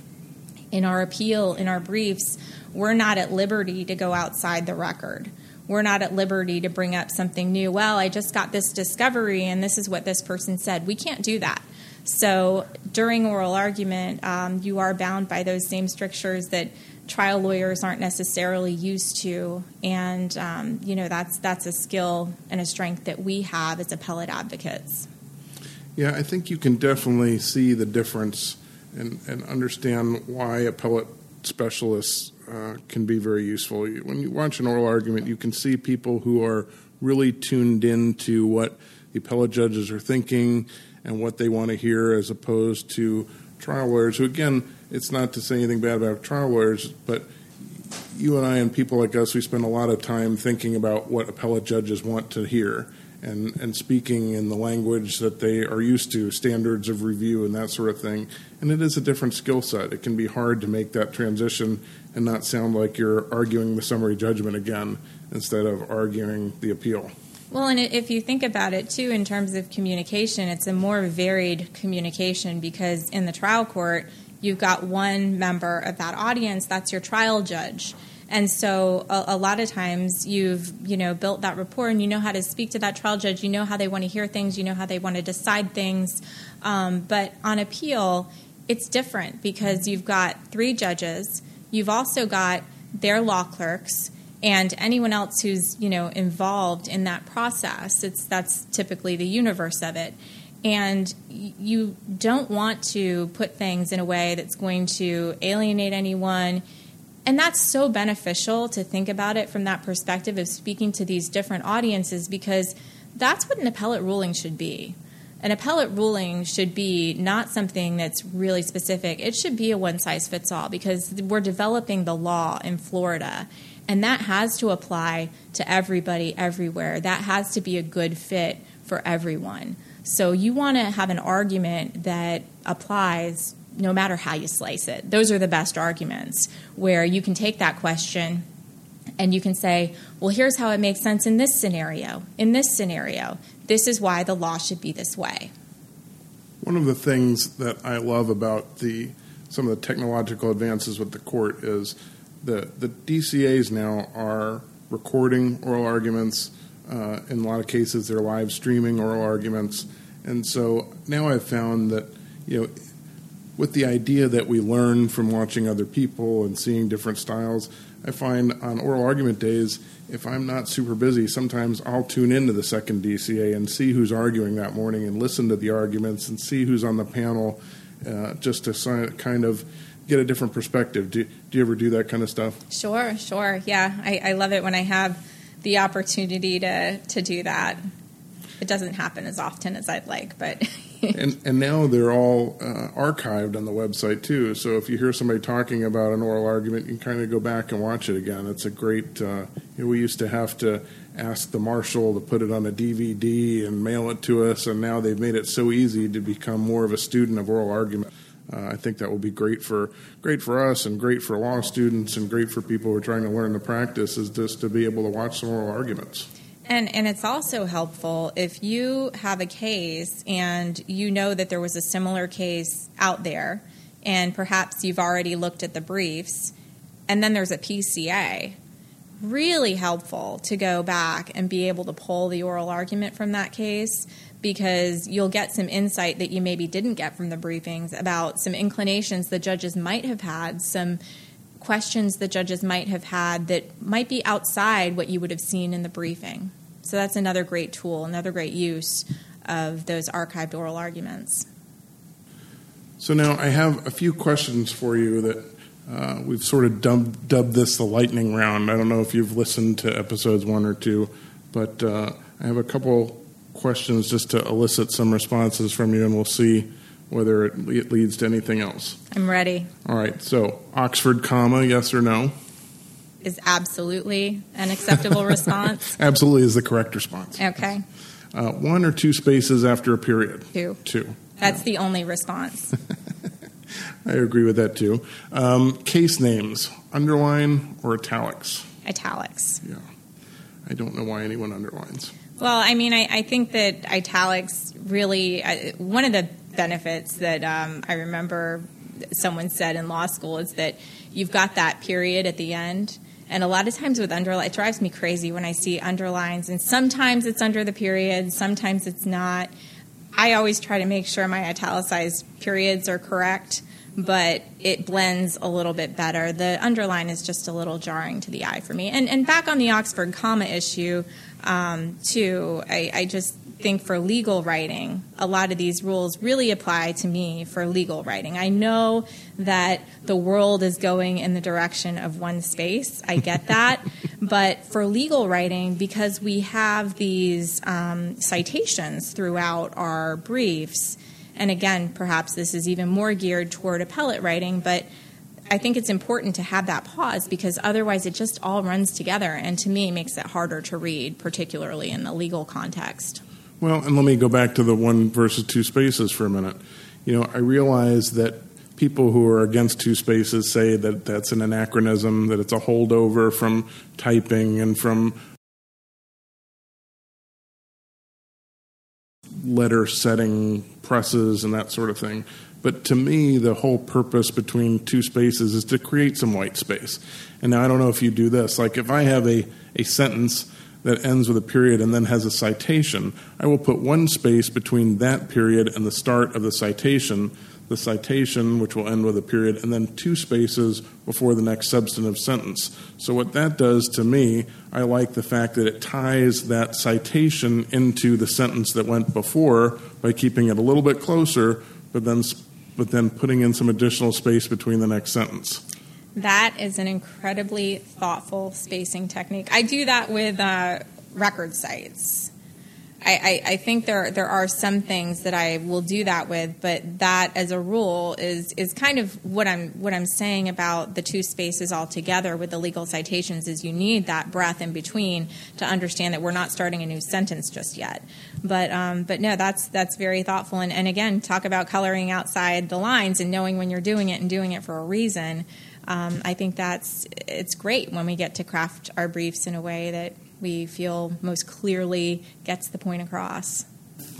in our appeal, in our briefs, we're not at liberty to go outside the record. We're not at liberty to bring up something new. Well, I just got this discovery and this is what this person said. We can't do that So during oral argument, um, you are bound by those same strictures that trial lawyers aren't necessarily used to, and um, you know that's that's a skill and a strength that we have as appellate advocates. Yeah, I think you can definitely see the difference and, and understand why appellate specialists uh, can be very useful. When you watch an oral argument, you can see people who are really tuned in to what the appellate judges are thinking and what they want to hear, as opposed to trial lawyers who, again, it's not to say anything bad about trial lawyers, but you and I and people like us, we spend a lot of time thinking about what appellate judges want to hear and, and speaking in the language that they are used to, standards of review and that sort of thing. And it is a different skill set. It can be hard to make that transition and not sound like you're arguing the summary judgment again instead of arguing the appeal. Well, and if you think about it too, in terms of communication, it's a more varied communication because in the trial court, you've got one member of that audience that's your trial judge and so a, a, lot of times you've you know built that rapport and you know how to speak to that trial judge. You know how they want to hear things. You know how they want to decide things. Um, but on appeal, it's different because you've got three judges. You've also got their law clerks and anyone else who's you know involved in that process. It's that's typically the universe of it. And you don't want to put things in a way that's going to alienate anyone and that's so beneficial to think about it from that perspective of speaking to these different audiences because that's what an appellate ruling should be. An appellate ruling should be not something that's really specific. It should be a one size fits all because we're developing the law in Florida. And that has to apply to everybody everywhere. That has to be a good fit for everyone. So you want to have an argument that applies no matter how you slice it. Those are the best arguments where you can take that question and you can say, well, here's how it makes sense in this scenario. In this scenario, this is why the law should be this way. One of the things that I love about the some of the technological advances with the court is the the DCAs now are recording oral arguments. Uh, in a lot of cases, they're live streaming oral arguments, and so now I've found that you know with the idea that we learn from watching other people and seeing different styles, I find on oral argument days, if I'm not super busy, sometimes I'll tune into the second DCA and see who's arguing that morning and listen to the arguments and see who's on the panel uh, just to kind of get a different perspective. Do, do you ever do that kind of stuff? Sure, sure. Yeah, I, I love it when I have the opportunity to, to do that. It doesn't happen as often as I'd like, but and and now they're all uh, archived on the website too. So if you hear somebody talking about an oral argument, you can kind of go back and watch it again. It's a great. Uh, you know, we used to have to ask the marshal to put it on a DVD and mail it to us, and now they've made it so easy to become more of a student of oral argument. Uh, I think that will be great for great for us and great for law students and great for people who are trying to learn the practice is just to be able to watch some oral arguments. And, and it's also helpful if you have a case and you know that there was a similar case out there, and perhaps you've already looked at the briefs, and then there's a PCA. Really helpful to go back and be able to pull the oral argument from that case because you'll get some insight that you maybe didn't get from the briefings about some inclinations the judges might have had, some questions the judges might have had that might be outside what you would have seen in the briefing. So that's another great tool, another great use of those archived oral arguments. So now I have a few questions for you that uh, we've sort of dubbed, dubbed, this the lightning round. I don't know if you've listened to episodes one or two, but uh, I have a couple questions just to elicit some responses from you, and we'll see whether it, it leads to anything else. I'm ready. All right. So Oxford comma, yes or no? Is absolutely an acceptable response. Absolutely is the correct response. Okay. Uh, one or two spaces after a period. Two. Two. That's the only response. I agree with that too. Um, case names, underline or italics? Italics. Yeah. I don't know why anyone underlines. Well, I mean, I, I think that italics really, uh, one of the benefits that um, I remember someone said in law school is that you've got that period at the end. And a lot of times with underline, it drives me crazy when I see underlines. And sometimes it's under the period, sometimes it's not. I always try to make sure my italicized periods are correct, but it blends a little bit better. The underline is just a little jarring to the eye for me. And, and back on the Oxford comma issue, um, too, I, I just think for legal writing, a lot of these rules really apply to me for legal writing. I know that the world is going in the direction of one space. I get that. but for legal writing, because we have these um, citations throughout our briefs, and again, perhaps this is even more geared toward appellate writing, but I think it's important to have that pause because otherwise it just all runs together and to me makes it harder to read, particularly in the legal context. Well, and let me go back to the one versus two spaces for a minute. You know, I realize that people who are against two spaces say that that's an anachronism, that it's a holdover from typing and from letter setting presses and that sort of thing. But to me, the whole purpose between two spaces is to create some white space. And now I don't know if you do this. Like if I have a, a sentence that ends with a period and then has a citation, I will put one space between that period and the start of the citation, the citation, which will end with a period, and then two spaces before the next substantive sentence. So, what that does to me, I like the fact that it ties that citation into the sentence that went before by keeping it a little bit closer, but then, but then putting in some additional space between the next sentence. That is an incredibly thoughtful spacing technique. I do that with uh, record cites. I, I, I, think there there are some things that I will do that with, but that as a rule is is kind of what I'm what I'm saying about the two spaces altogether with the legal citations is you need that breath in between to understand that we're not starting a new sentence just yet. But um, but no, that's that's very thoughtful and, and again talk about coloring outside the lines and knowing when you're doing it and doing it for a reason um, I think that's it's great when we get to craft our briefs in a way that we feel most clearly gets the point across.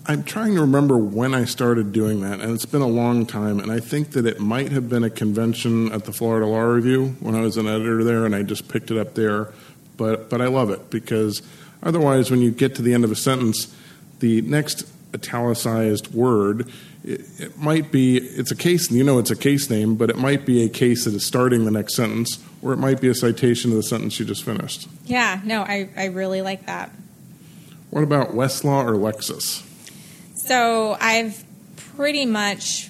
I'm trying to remember when I started doing that, and it's been a long time. And I think that it might have been a convention at the Florida Law Review when I was an editor there, and I just picked it up there. But but I love it because otherwise, when you get to the end of a sentence, the next italicized word it, it, might be it's a case you know it's a case name but it might be a case that is starting the next sentence or it might be a citation of the sentence you just finished. Yeah no i, I really like that. What about westlaw or lexis? So i've pretty much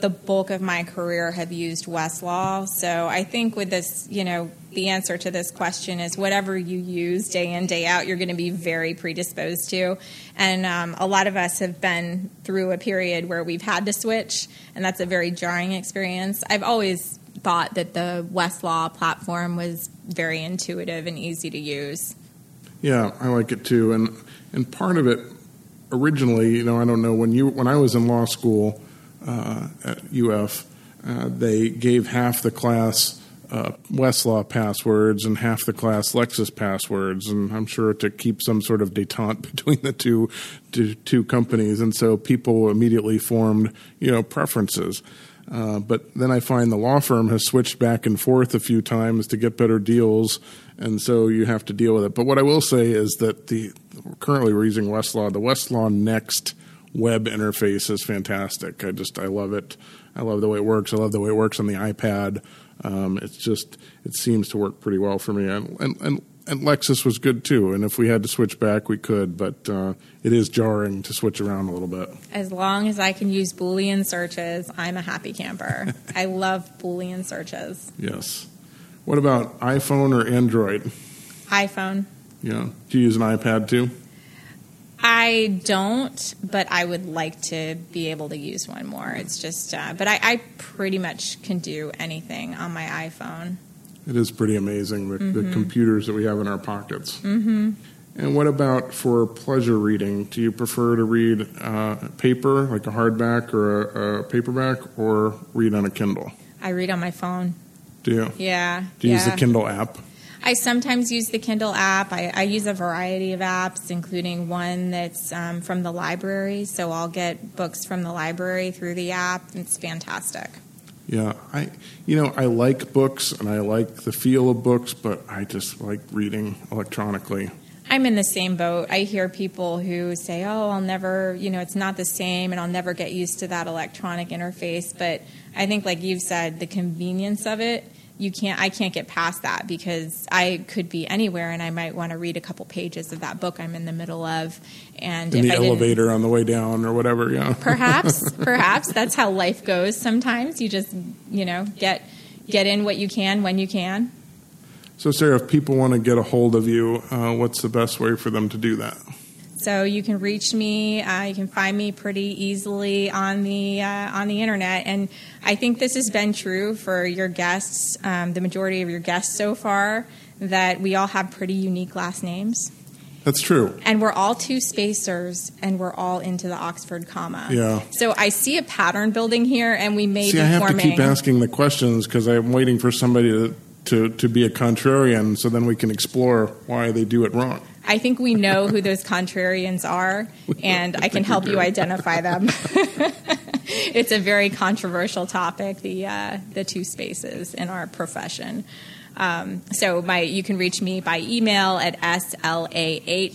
the bulk of my career have used westlaw so i think with this you know the answer to this question is whatever you use day in day out you're going to be very predisposed to and um, a lot of us have been through a period where we've had to switch and that's a very jarring experience. I've always thought that the westlaw platform was very intuitive and easy to use. Yeah i like it too. And and part of it originally you know i don't know when you when i was in law school uh, at uf uh, they gave half the class uh, Westlaw passwords and half the class Lexis passwords, and I'm sure to keep some sort of detente between the two, two, two companies, and so people immediately formed you know preferences. Uh, but then I find the law firm has switched back and forth a few times to get better deals, and so you have to deal with it. But what I will say is that the currently we're using Westlaw. The Westlaw Next web interface is fantastic. I just I love it. I love the way it works. I love the way it works on the iPad. Um, it's just it seems to work pretty well for me, and, and and and Lexis was good too. And if we had to switch back, we could, but uh, it is jarring to switch around a little bit. As long as I can use Boolean searches, I'm a happy camper. I love Boolean searches. Yes. What about iPhone or Android? iPhone. Yeah. Do you use an iPad too? I don't, but I would like to be able to use one more. It's just, uh, but I, I, pretty much can do anything on my iPhone. It is pretty amazing the, mm-hmm. the computers that we have in our pockets. Mm-hmm. And what about for pleasure reading? Do you prefer to read uh, paper, like a hardback or a, a, paperback, or read on a Kindle? I read on my phone. Do you? Yeah. Do you yeah. use the Kindle app? I sometimes use the Kindle app. I, I use a variety of apps, including one that's um, from the library. So I'll get books from the library through the app. It's fantastic. Yeah, I you know I like books and I like the feel of books, but I just like reading electronically. I'm in the same boat. I hear people who say, "Oh, I'll never, you know, it's not the same, and I'll never get used to that electronic interface." But I think, like you've said, the convenience of it you can't I can't get past that because I could be anywhere and I might want to read a couple pages of that book I'm in the middle of and in the I elevator on the way down or whatever yeah. Perhaps perhaps. That's how life goes sometimes. You just you know get get in what you can when you can. So Sarah if people want to get a hold of you uh, what's the best way for them to do that so you can reach me. Uh, you can find me pretty easily on the uh, on the internet, and I think this has been true for your guests, um, the majority of your guests so far. That we all have pretty unique last names. That's true. And we're all two spacers, and we're all into the Oxford comma. Yeah. So I see a pattern building here, and we may see. Be I have forming... to keep asking the questions because I'm waiting for somebody to, to to be a contrarian, so then we can explore why they do it wrong. I think we know who those contrarians are, and I can help you identify them. it's a very controversial topic, the uh, the two spaces in our profession. Um, so my you can reach me by email at slahlou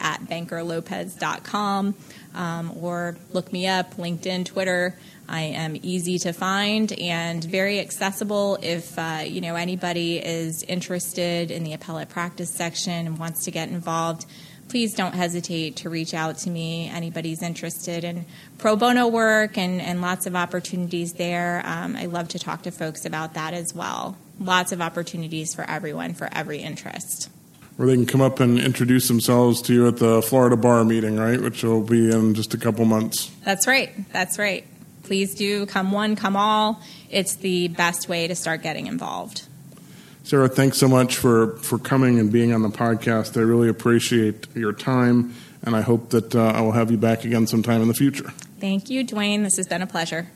at bankerlopez.com um, or look me up, LinkedIn, Twitter. I am easy to find and very accessible. If uh, you know anybody is interested in the appellate practice section and wants to get involved, please don't hesitate to reach out to me. Anybody's interested in pro bono work and, and lots of opportunities there. Um, I love to talk to folks about that as well. Lots of opportunities for everyone for every interest. Or they can come up and introduce themselves to you at the Florida Bar meeting, right? Which will be in just a couple months. That's right. That's right please do come one, come all. It's the best way to start getting involved. Sarah, thanks so much for, for coming and being on the podcast. I really appreciate your time, and I hope that uh, I will have you back again sometime in the future. Thank you, Duane. This has been a pleasure.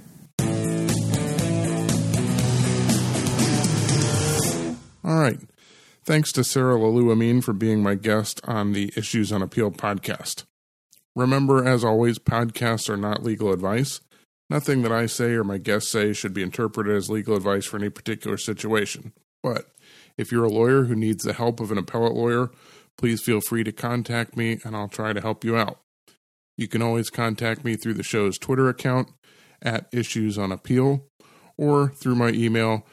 All right. Thanks to Sarah Lahlou-Amine for being my guest on the Issues on Appeal podcast. Remember, as always, podcasts are not legal advice. Nothing that I say or my guests say should be interpreted as legal advice for any particular situation. But if you're a lawyer who needs the help of an appellate lawyer, please feel free to contact me and I'll try to help you out. You can always contact me through the show's Twitter account at Issues on Appeal or through my email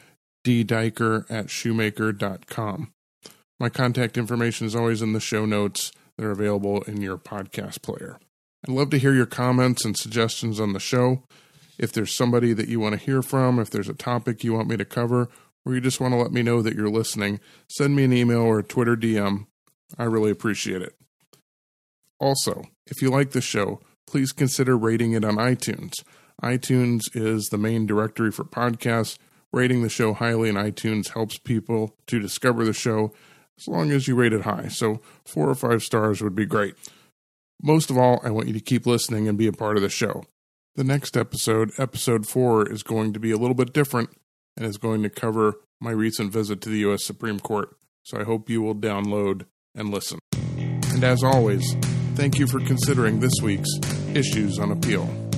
ddaiker at shumaker.com. My contact information is always in the show notes that are available in your podcast player. I'd love to hear your comments and suggestions on the show. If there's somebody that you want to hear from, if there's a topic you want me to cover, or you just want to let me know that you're listening, send me an email or a Twitter DM. I really appreciate it. Also, if you like the show, please consider rating it on iTunes. iTunes is the main directory for podcasts. Rating the show highly in iTunes helps people to discover the show as long as you rate it high. So, four or five stars would be great. Most of all, I want you to keep listening and be a part of the show. The next episode, episode four, is going to be a little bit different and is going to cover my recent visit to the U.S. Supreme Court. So I hope you will download and listen. And as always, thank you for considering this week's Issues on Appeal.